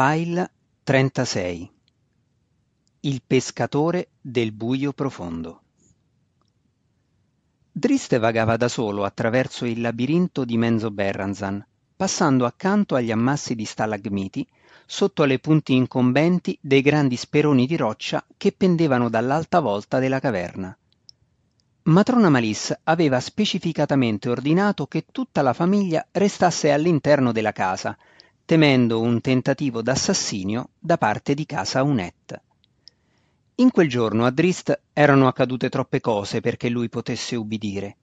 File 36 Il pescatore del buio profondo Driste vagava da solo attraverso il labirinto di Menzoberranzan, passando accanto agli ammassi di stalagmiti, sotto alle punti incombenti dei grandi speroni di roccia che pendevano dall'alta volta della caverna. Matrona Malis aveva specificatamente ordinato che tutta la famiglia restasse all'interno della casa, temendo un tentativo d'assassinio da parte di casa Unet. In quel giorno a Drist erano accadute troppe cose perché lui potesse ubbidire.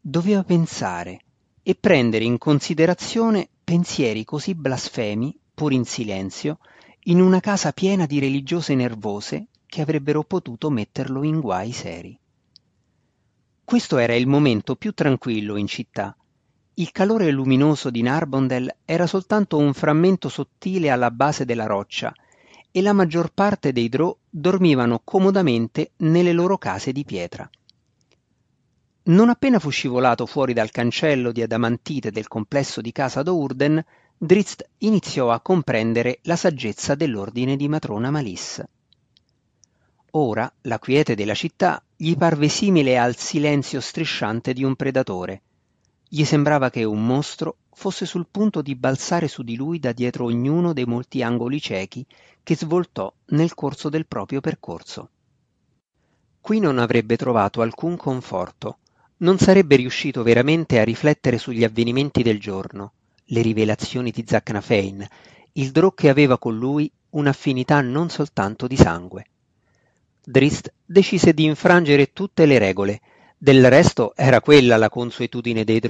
Doveva pensare e prendere in considerazione pensieri così blasfemi, pur in silenzio, in una casa piena di religiose nervose che avrebbero potuto metterlo in guai seri. Questo era il momento più tranquillo in città il calore luminoso di Narbondel era soltanto un frammento sottile alla base della roccia e la maggior parte dei Drò dormivano comodamente nelle loro case di pietra. Non appena fu scivolato fuori dal cancello di adamantite del complesso di casa d'Urden, Drizzt iniziò a comprendere la saggezza dell'ordine di matrona Malis. Ora la quiete della città gli parve simile al silenzio strisciante di un predatore, gli sembrava che un mostro fosse sul punto di balzare su di lui da dietro ognuno dei molti angoli ciechi che svoltò nel corso del proprio percorso. Qui non avrebbe trovato alcun conforto, non sarebbe riuscito veramente a riflettere sugli avvenimenti del giorno, le rivelazioni di Zacnafein, il Drò che aveva con lui un'affinità non soltanto di sangue. Drist decise di infrangere tutte le regole del resto era quella la consuetudine dei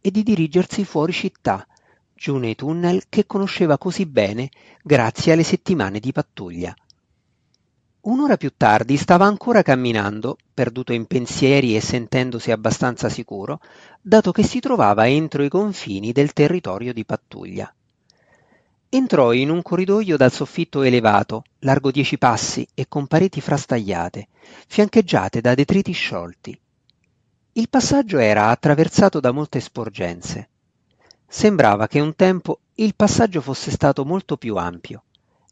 e di dirigersi fuori città, giù nei tunnel che conosceva così bene grazie alle settimane di pattuglia. Un'ora più tardi stava ancora camminando, perduto in pensieri e sentendosi abbastanza sicuro, dato che si trovava entro i confini del territorio di pattuglia. Entrò in un corridoio dal soffitto elevato, largo dieci passi e con pareti frastagliate, fiancheggiate da detriti sciolti. Il passaggio era attraversato da molte sporgenze. Sembrava che un tempo il passaggio fosse stato molto più ampio.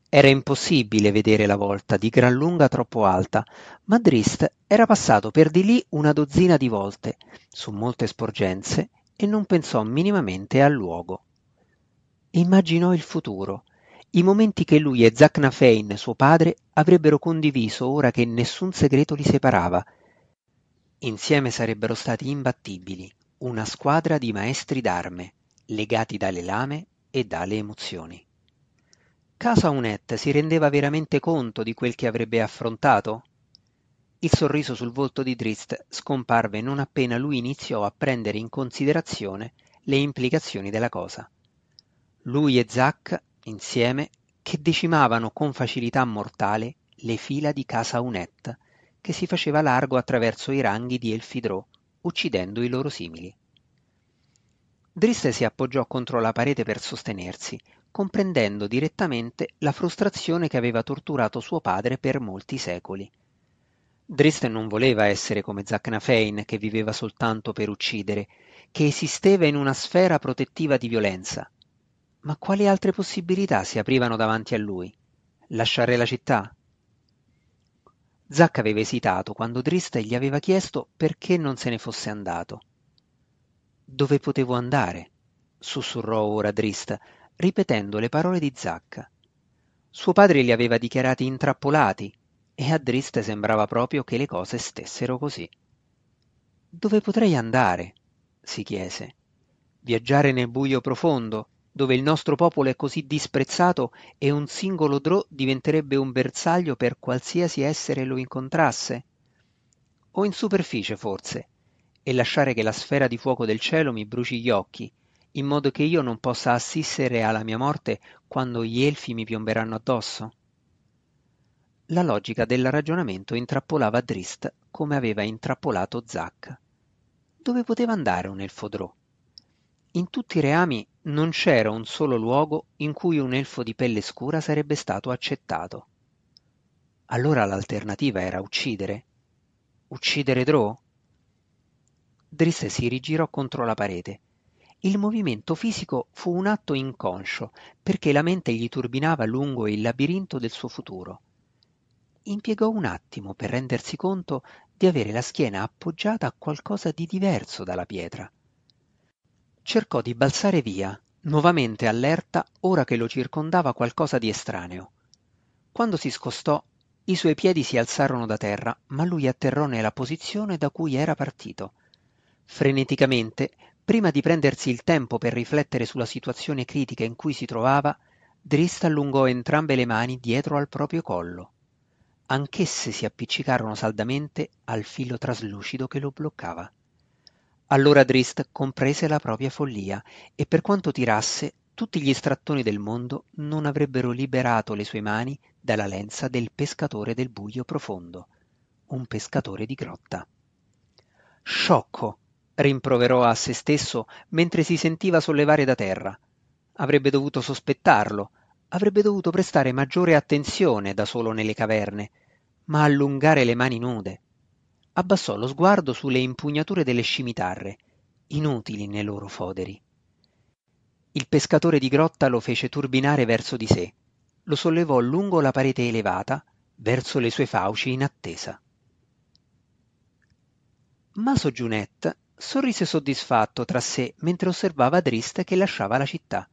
Era impossibile vedere la volta, di gran lunga troppo alta, ma Drist era passato per di lì una dozzina di volte, su molte sporgenze, e non pensò minimamente al luogo. Immaginò il futuro, i momenti che lui e Zacnafein, suo padre, avrebbero condiviso ora che nessun segreto li separava, Insieme sarebbero stati imbattibili, una squadra di maestri d'arme, legati dalle lame e dalle emozioni. Casa Unet si rendeva veramente conto di quel che avrebbe affrontato? Il sorriso sul volto di Drist scomparve non appena lui iniziò a prendere in considerazione le implicazioni della cosa. Lui e Zack, insieme, che decimavano con facilità mortale le fila di Casa Unet, che si faceva largo attraverso i ranghi di Elfidrò, uccidendo i loro simili. Driste si appoggiò contro la parete per sostenersi, comprendendo direttamente la frustrazione che aveva torturato suo padre per molti secoli. Drist non voleva essere come Zacnafein, che viveva soltanto per uccidere, che esisteva in una sfera protettiva di violenza. Ma quali altre possibilità si aprivano davanti a lui? Lasciare la città? Zac aveva esitato quando Drist gli aveva chiesto perché non se ne fosse andato. Dove potevo andare? sussurrò ora Drist, ripetendo le parole di Zac. Suo padre li aveva dichiarati intrappolati e a Drist sembrava proprio che le cose stessero così. Dove potrei andare? si chiese. Viaggiare nel buio profondo, dove il nostro popolo è così disprezzato e un singolo drò diventerebbe un bersaglio per qualsiasi essere lo incontrasse? O in superficie, forse, e lasciare che la sfera di fuoco del cielo mi bruci gli occhi, in modo che io non possa assistere alla mia morte quando gli elfi mi piomberanno addosso? La logica del ragionamento intrappolava Drist come aveva intrappolato Zack. Dove poteva andare un elfo drò? In tutti i reami non c'era un solo luogo in cui un elfo di pelle scura sarebbe stato accettato. Allora l'alternativa era uccidere? Uccidere Drow? Drisse si rigirò contro la parete Il movimento fisico fu un atto inconscio, perché la mente gli turbinava lungo il labirinto del suo futuro. Impiegò un attimo per rendersi conto di avere la schiena appoggiata a qualcosa di diverso dalla pietra. Cercò di balzare via, nuovamente allerta ora che lo circondava qualcosa di estraneo. Quando si scostò, i suoi piedi si alzarono da terra, ma lui atterrò nella posizione da cui era partito. Freneticamente, prima di prendersi il tempo per riflettere sulla situazione critica in cui si trovava, Drist allungò entrambe le mani dietro al proprio collo. Anch'esse si appiccicarono saldamente al filo traslucido che lo bloccava. Allora Drist comprese la propria follia e per quanto tirasse, tutti gli strattoni del mondo non avrebbero liberato le sue mani dalla lenza del pescatore del buio profondo, un pescatore di grotta. Sciocco! rimproverò a se stesso mentre si sentiva sollevare da terra. Avrebbe dovuto sospettarlo, avrebbe dovuto prestare maggiore attenzione da solo nelle caverne, ma allungare le mani nude. Abbassò lo sguardo sulle impugnature delle scimitarre, inutili nei loro foderi. Il pescatore di grotta lo fece turbinare verso di sé, lo sollevò lungo la parete elevata, verso le sue fauci in attesa. Maso Giunet sorrise soddisfatto tra sé mentre osservava Drist che lasciava la città.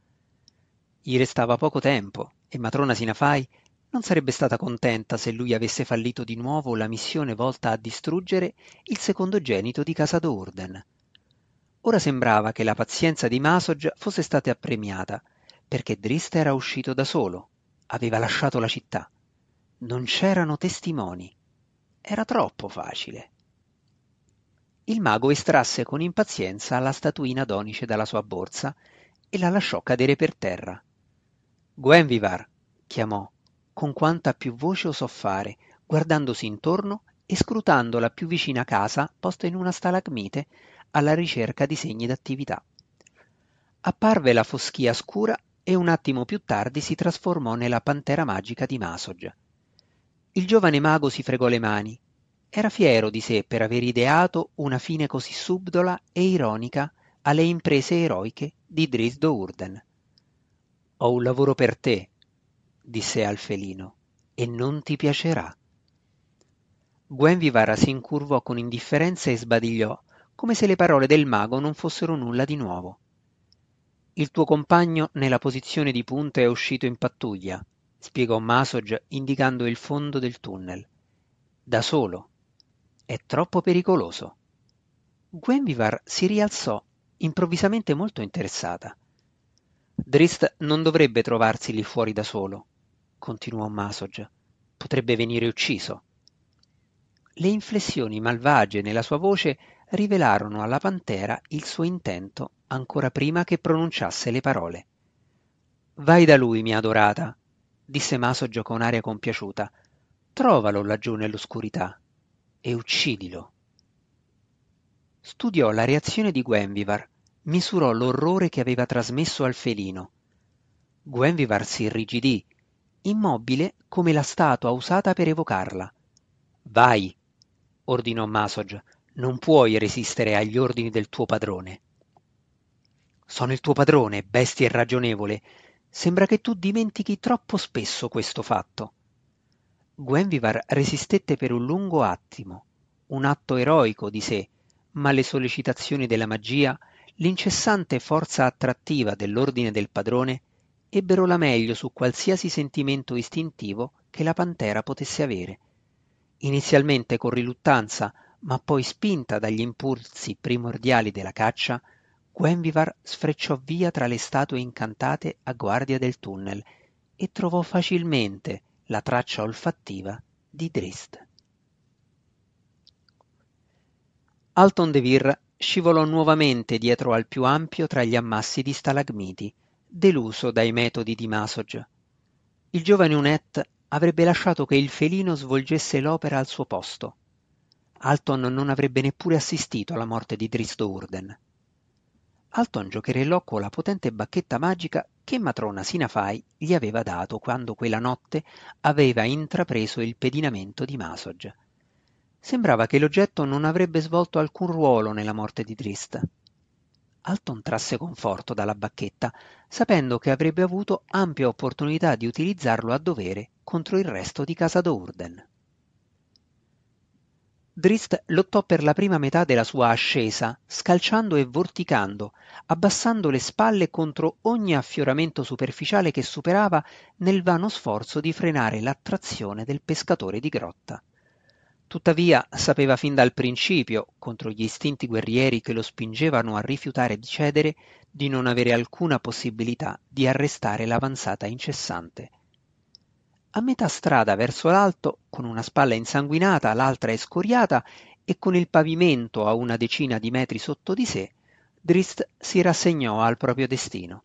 Gli restava poco tempo e matrona Sinafai non sarebbe stata contenta se lui avesse fallito di nuovo la missione volta a distruggere il secondogenito di casa d'Urden. Ora sembrava che la pazienza di Masog fosse stata appremiata, perché Drist era uscito da solo, aveva lasciato la città. Non c'erano testimoni. Era troppo facile. Il mago estrasse con impazienza la statuina d'onice dalla sua borsa e la lasciò cadere per terra. Gwenvivar, chiamò, con quanta più voce osò fare, guardandosi intorno e scrutando la più vicina casa posta in una stalagmite alla ricerca di segni d'attività. Apparve la foschia scura e un attimo più tardi si trasformò nella pantera magica di Masog. Il giovane mago si fregò le mani, era fiero di sé per aver ideato una fine così subdola e ironica alle imprese eroiche di Drisdo Urden. Ho un lavoro per te, disse al felino, e non ti piacerà. Gwenvivara si incurvò con indifferenza e sbadigliò, come se le parole del mago non fossero nulla di nuovo. Il tuo compagno nella posizione di punta è uscito in pattuglia, spiegò Masog indicando il fondo del tunnel. Da solo. È troppo pericoloso. Gwenvivar si rialzò, improvvisamente molto interessata. Drist non dovrebbe trovarsi lì fuori da solo, continuò Masog. Potrebbe venire ucciso. Le inflessioni malvagie nella sua voce rivelarono alla pantera il suo intento ancora prima che pronunciasse le parole. Vai da lui, mia adorata, disse Masog con aria compiaciuta. Trovalo laggiù nell'oscurità e uccidilo. Studiò la reazione di Gwenvivar, misurò l'orrore che aveva trasmesso al felino. Gwenvivar si irrigidì, immobile come la statua usata per evocarla. Vai, ordinò Masog, non puoi resistere agli ordini del tuo padrone. Sono il tuo padrone, bestia irragionevole. Sembra che tu dimentichi troppo spesso questo fatto. Gwenvivar resistette per un lungo attimo, un atto eroico di sé, ma le sollecitazioni della magia, l'incessante forza attrattiva dell'ordine del padrone, ebbero la meglio su qualsiasi sentimento istintivo che la pantera potesse avere. Inizialmente con riluttanza, ma poi spinta dagli impulsi primordiali della caccia, Gwenvivar sfrecciò via tra le statue incantate a guardia del tunnel e trovò facilmente la traccia olfattiva di Drist. Alton de Vir scivolò nuovamente dietro al più ampio tra gli ammassi di stalagmiti, deluso dai metodi di Masog. Il giovane Unet avrebbe lasciato che il felino svolgesse l'opera al suo posto. Alton non avrebbe neppure assistito alla morte di Dristo Urden. Alton giocherellò con la potente bacchetta magica che matrona Sinafai gli aveva dato quando quella notte aveva intrapreso il pedinamento di Masog. Sembrava che l'oggetto non avrebbe svolto alcun ruolo nella morte di Drist. Alton trasse conforto dalla bacchetta, sapendo che avrebbe avuto ampia opportunità di utilizzarlo a dovere contro il resto di casa Dourden. Drist lottò per la prima metà della sua ascesa, scalciando e vorticando, abbassando le spalle contro ogni affioramento superficiale che superava nel vano sforzo di frenare l'attrazione del pescatore di grotta. Tuttavia sapeva fin dal principio, contro gli istinti guerrieri che lo spingevano a rifiutare di cedere, di non avere alcuna possibilità di arrestare l'avanzata incessante. A metà strada verso l'alto, con una spalla insanguinata, l'altra escoriata e con il pavimento a una decina di metri sotto di sé, Drist si rassegnò al proprio destino.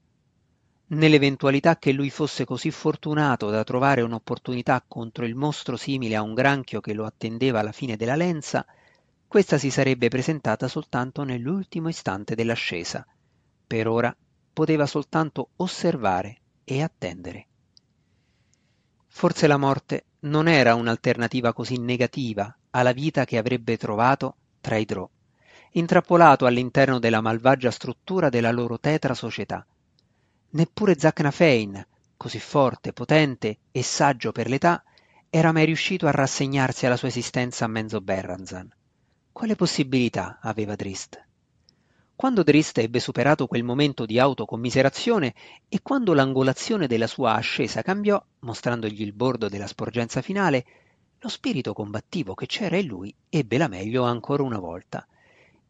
Nell'eventualità che lui fosse così fortunato da trovare un'opportunità contro il mostro simile a un granchio che lo attendeva alla fine della lenza, questa si sarebbe presentata soltanto nell'ultimo istante dell'ascesa. Per ora poteva soltanto osservare e attendere. Forse la morte non era un'alternativa così negativa alla vita che avrebbe trovato tra i Drò, intrappolato all'interno della malvagia struttura della loro tetra società. Neppure Zacnafein, così forte, potente e saggio per l'età, era mai riuscito a rassegnarsi alla sua esistenza a Menzo Berranzan. Quale possibilità aveva Drist? Quando Drist ebbe superato quel momento di autocommiserazione e quando l'angolazione della sua ascesa cambiò, mostrandogli il bordo della sporgenza finale, lo spirito combattivo che c'era in lui ebbe la meglio ancora una volta.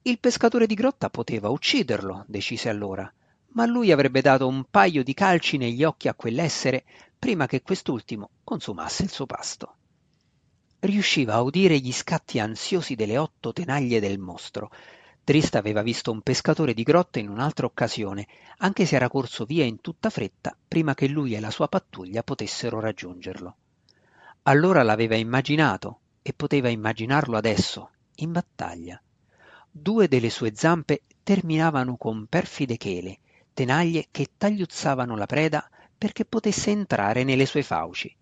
Il pescatore di grotta poteva ucciderlo, decise allora, ma lui avrebbe dato un paio di calci negli occhi a quell'essere prima che quest'ultimo consumasse il suo pasto. Riusciva a udire gli scatti ansiosi delle otto tenaglie del mostro, Trist aveva visto un pescatore di grotte in un'altra occasione, anche se era corso via in tutta fretta prima che lui e la sua pattuglia potessero raggiungerlo. Allora l'aveva immaginato e poteva immaginarlo adesso, in battaglia. Due delle sue zampe terminavano con perfide chele, tenaglie che tagliuzzavano la preda perché potesse entrare nelle sue fauci.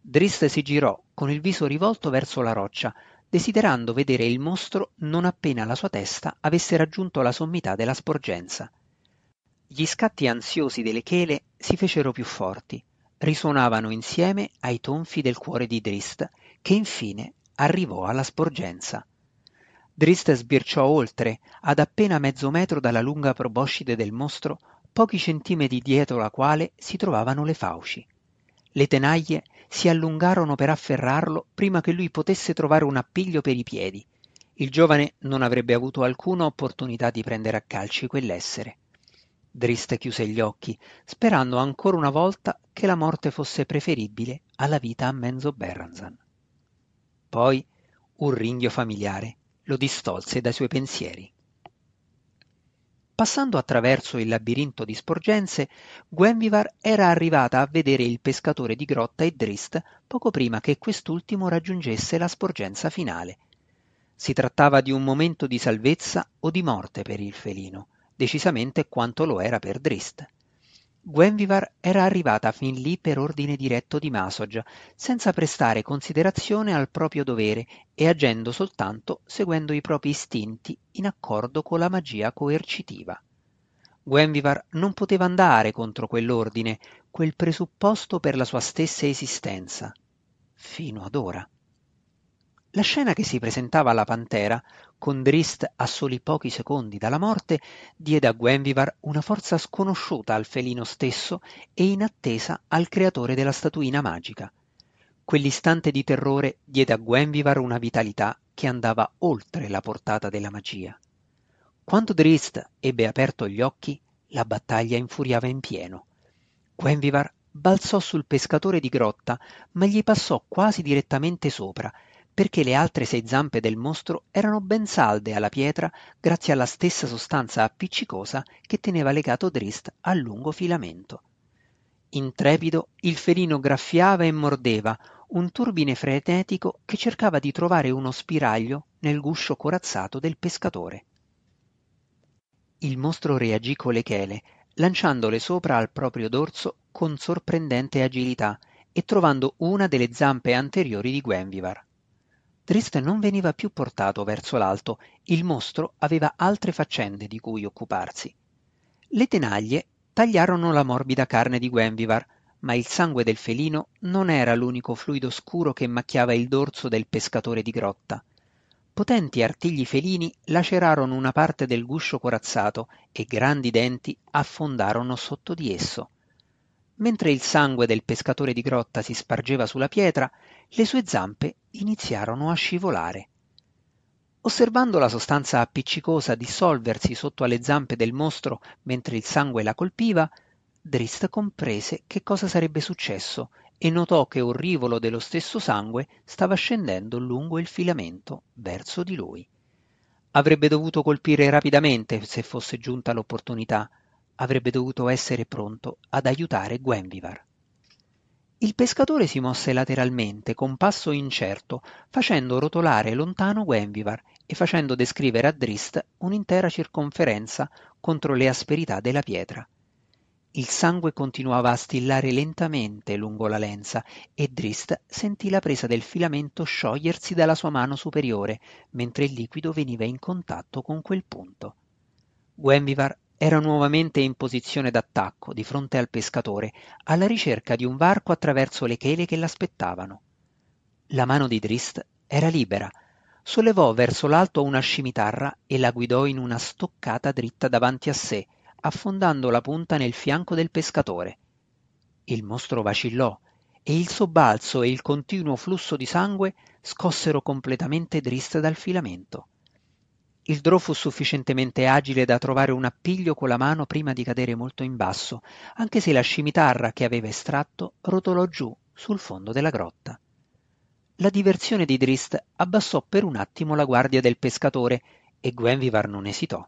Drist si girò con il viso rivolto verso la roccia, desiderando vedere il mostro non appena la sua testa avesse raggiunto la sommità della sporgenza. Gli scatti ansiosi delle chele si fecero più forti, risuonavano insieme ai tonfi del cuore di Drist, che infine arrivò alla sporgenza. Drist sbirciò oltre, ad appena mezzo metro dalla lunga proboscide del mostro, pochi centimetri dietro la quale si trovavano le fauci. Le tenaglie si allungarono per afferrarlo prima che lui potesse trovare un appiglio per i piedi. Il giovane non avrebbe avuto alcuna opportunità di prendere a calci quell'essere. Drist chiuse gli occhi, sperando ancora una volta che la morte fosse preferibile alla vita a Menzo Berranzan. Poi un ringhio familiare lo distolse dai suoi pensieri. Passando attraverso il labirinto di sporgenze, Gwenvivar era arrivata a vedere il pescatore di grotta e Drist poco prima che quest'ultimo raggiungesse la sporgenza finale. Si trattava di un momento di salvezza o di morte per il felino, decisamente quanto lo era per Drist. Gwenvivar era arrivata fin lì per ordine diretto di Masog, senza prestare considerazione al proprio dovere e agendo soltanto seguendo i propri istinti in accordo con la magia coercitiva. Gwenvivar non poteva andare contro quell'ordine, quel presupposto per la sua stessa esistenza, fino ad ora. La scena che si presentava alla pantera, con Drist a soli pochi secondi dalla morte, diede a Gwenvivar una forza sconosciuta al felino stesso e inattesa al creatore della statuina magica. Quell'istante di terrore diede a Gwenvivar una vitalità che andava oltre la portata della magia. Quando Drist ebbe aperto gli occhi, la battaglia infuriava in pieno. Gwenvivar balzò sul pescatore di grotta, ma gli passò quasi direttamente sopra perché le altre sei zampe del mostro erano ben salde alla pietra grazie alla stessa sostanza appiccicosa che teneva legato Drist al lungo filamento. Intrepido, il felino graffiava e mordeva, un turbine frenetico che cercava di trovare uno spiraglio nel guscio corazzato del pescatore. Il mostro reagì con le chele, lanciandole sopra al proprio dorso con sorprendente agilità e trovando una delle zampe anteriori di Gwenvivar. Trist non veniva più portato verso l'alto il mostro aveva altre faccende di cui occuparsi. Le tenaglie tagliarono la morbida carne di Guenvivar, ma il sangue del felino non era l'unico fluido scuro che macchiava il dorso del pescatore di grotta. Potenti artigli felini lacerarono una parte del guscio corazzato e grandi denti affondarono sotto di esso. Mentre il sangue del pescatore di grotta si spargeva sulla pietra, le sue zampe iniziarono a scivolare. Osservando la sostanza appiccicosa dissolversi sotto alle zampe del mostro mentre il sangue la colpiva, Drist comprese che cosa sarebbe successo e notò che un rivolo dello stesso sangue stava scendendo lungo il filamento verso di lui. Avrebbe dovuto colpire rapidamente se fosse giunta l'opportunità, avrebbe dovuto essere pronto ad aiutare Gwenvivar. Il pescatore si mosse lateralmente con passo incerto, facendo rotolare lontano Gwenvivar e facendo descrivere a Drist un'intera circonferenza contro le asperità della pietra. Il sangue continuava a stillare lentamente lungo la lenza e Drist sentì la presa del filamento sciogliersi dalla sua mano superiore mentre il liquido veniva in contatto con quel punto. Gwenvivar era nuovamente in posizione d'attacco di fronte al pescatore, alla ricerca di un varco attraverso le chele che l'aspettavano. La mano di Drist era libera, sollevò verso l'alto una scimitarra e la guidò in una stoccata dritta davanti a sé, affondando la punta nel fianco del pescatore. Il mostro vacillò e il sobbalzo e il continuo flusso di sangue scossero completamente Drist dal filamento. Il drò fu sufficientemente agile da trovare un appiglio con la mano prima di cadere molto in basso, anche se la scimitarra che aveva estratto rotolò giù sul fondo della grotta. La diversione di Drist abbassò per un attimo la guardia del pescatore e Gwenvivar non esitò.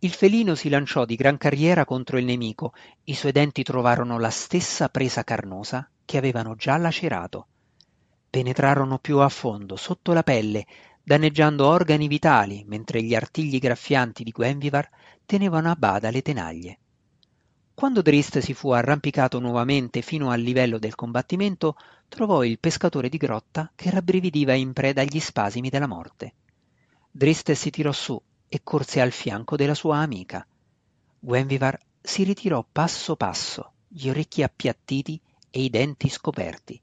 Il felino si lanciò di gran carriera contro il nemico, i suoi denti trovarono la stessa presa carnosa che avevano già lacerato. Penetrarono più a fondo, sotto la pelle, danneggiando organi vitali, mentre gli artigli graffianti di Gwenvivar tenevano a bada le tenaglie. Quando Drist si fu arrampicato nuovamente fino al livello del combattimento, trovò il pescatore di grotta che rabbrividiva in preda agli spasimi della morte. Drist si tirò su e corse al fianco della sua amica. Gwenvivar si ritirò passo passo, gli orecchi appiattiti e i denti scoperti.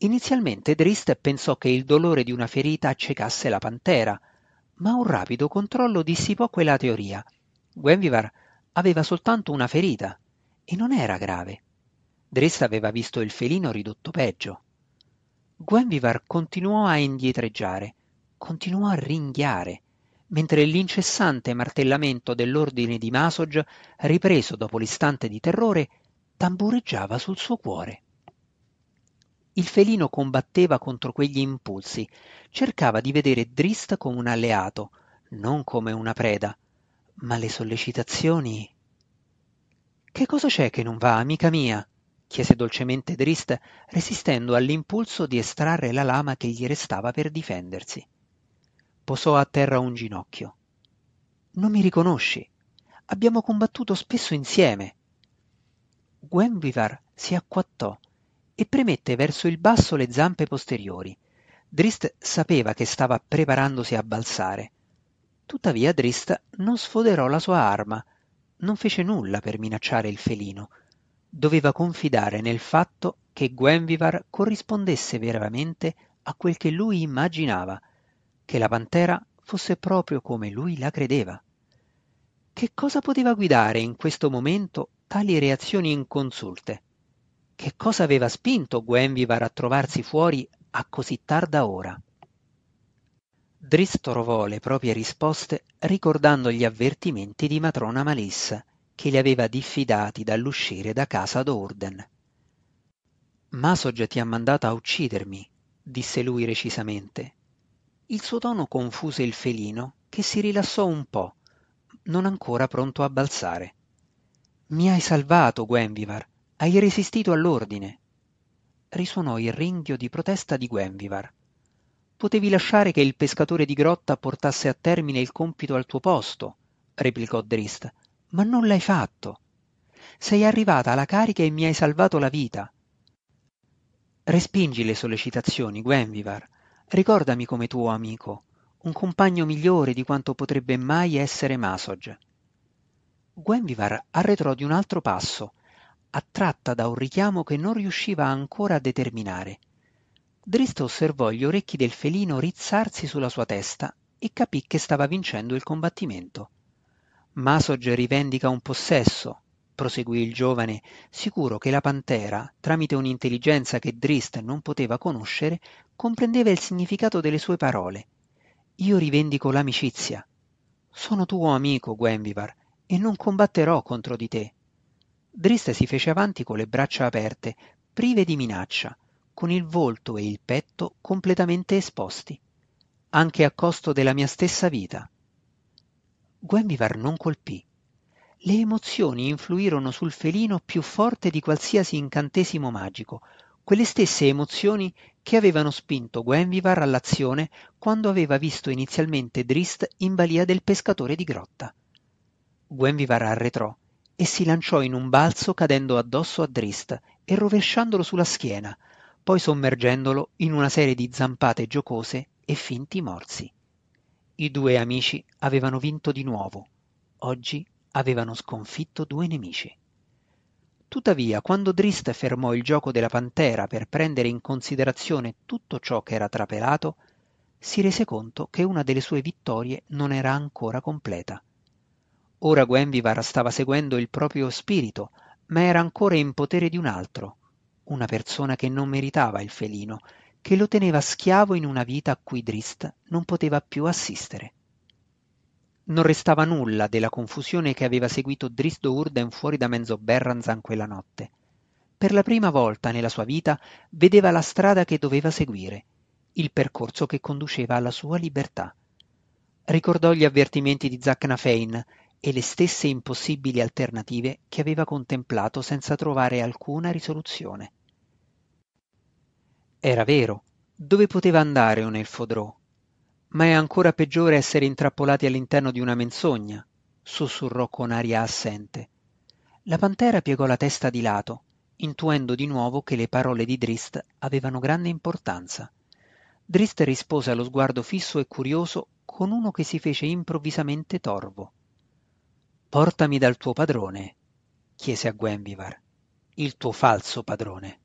Inizialmente Drist pensò che il dolore di una ferita accecasse la pantera, ma un rapido controllo dissipò quella teoria. Gwenvivar aveva soltanto una ferita e non era grave. Drist aveva visto il felino ridotto peggio. Gwenvivar continuò a indietreggiare, continuò a ringhiare, mentre l'incessante martellamento dell'ordine di Masog, ripreso dopo l'istante di terrore, tambureggiava sul suo cuore. Il felino combatteva contro quegli impulsi, cercava di vedere Drist come un alleato, non come una preda, ma le sollecitazioni... Che cosa c'è che non va, amica mia? chiese dolcemente Drist, resistendo all'impulso di estrarre la lama che gli restava per difendersi. Posò a terra un ginocchio. Non mi riconosci? Abbiamo combattuto spesso insieme. Gwenvivar si acquattò e premette verso il basso le zampe posteriori. Drist sapeva che stava preparandosi a balzare. Tuttavia Drist non sfoderò la sua arma, non fece nulla per minacciare il felino. Doveva confidare nel fatto che Gwenvivar corrispondesse veramente a quel che lui immaginava, che la pantera fosse proprio come lui la credeva. Che cosa poteva guidare in questo momento tali reazioni inconsulte? Che cosa aveva spinto Gwenvivar a trovarsi fuori a così tarda ora? Driss trovò le proprie risposte ricordando gli avvertimenti di matrona Malissa, che li aveva diffidati dall'uscire da casa d'Orden. Masog ti ha mandato a uccidermi, disse lui recisamente. Il suo tono confuse il felino, che si rilassò un po', non ancora pronto a balzare. Mi hai salvato, Gwenvivar. Hai resistito all'ordine. Risuonò il ringhio di protesta di Gwenvivar. Potevi lasciare che il pescatore di grotta portasse a termine il compito al tuo posto, replicò Drist, ma non l'hai fatto. Sei arrivata alla carica e mi hai salvato la vita. Respingi le sollecitazioni, Gwenvivar. Ricordami come tuo amico. un compagno migliore di quanto potrebbe mai essere Masog. Gwenvivar arretrò di un altro passo, attratta da un richiamo che non riusciva ancora a determinare. Drist osservò gli orecchi del felino rizzarsi sulla sua testa e capì che stava vincendo il combattimento. Masog rivendica un possesso, proseguì il giovane, sicuro che la pantera, tramite un'intelligenza che Drist non poteva conoscere, comprendeva il significato delle sue parole. Io rivendico l'amicizia. Sono tuo amico, Gwenvivar, e non combatterò contro di te. Drist si fece avanti con le braccia aperte, prive di minaccia, con il volto e il petto completamente esposti, anche a costo della mia stessa vita. Gwenvivar non colpì. Le emozioni influirono sul felino più forte di qualsiasi incantesimo magico, quelle stesse emozioni che avevano spinto Gwenvivar all'azione quando aveva visto inizialmente Drist in balia del pescatore di grotta. Gwenvivar arretrò e si lanciò in un balzo cadendo addosso a Drist e rovesciandolo sulla schiena, poi sommergendolo in una serie di zampate giocose e finti morsi. I due amici avevano vinto di nuovo. Oggi avevano sconfitto due nemici. Tuttavia, quando Drist fermò il gioco della pantera per prendere in considerazione tutto ciò che era trapelato, si rese conto che una delle sue vittorie non era ancora completa. Ora Gwenvivar stava seguendo il proprio spirito, ma era ancora in potere di un altro, una persona che non meritava il felino, che lo teneva schiavo in una vita a cui Drist non poteva più assistere. Non restava nulla della confusione che aveva seguito Dristo Urden fuori da Menzo Berranzan quella notte. Per la prima volta nella sua vita vedeva la strada che doveva seguire, il percorso che conduceva alla sua libertà. Ricordò gli avvertimenti di Zacnafein e le stesse impossibili alternative che aveva contemplato senza trovare alcuna risoluzione. Era vero, dove poteva andare un elfodrò? Ma è ancora peggiore essere intrappolati all'interno di una menzogna, sussurrò con aria assente. La pantera piegò la testa di lato, intuendo di nuovo che le parole di Drist avevano grande importanza. Drist rispose allo sguardo fisso e curioso con uno che si fece improvvisamente torvo. Portami dal tuo padrone, chiese a Gwenvivar, il tuo falso padrone.